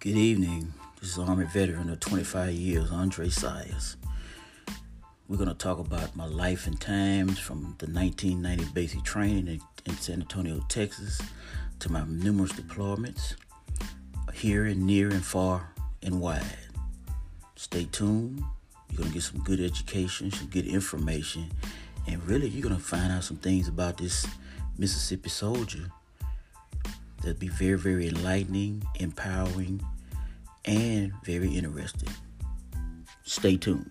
Good evening. This is Army veteran of 25 years, Andre Sayers. We're going to talk about my life and times from the 1990 basic training in, in San Antonio, Texas, to my numerous deployments here and near and far and wide. Stay tuned. You're going to get some good education, some good information, and really, you're going to find out some things about this Mississippi soldier that'll be very, very enlightening, empowering, and very interesting. Stay tuned.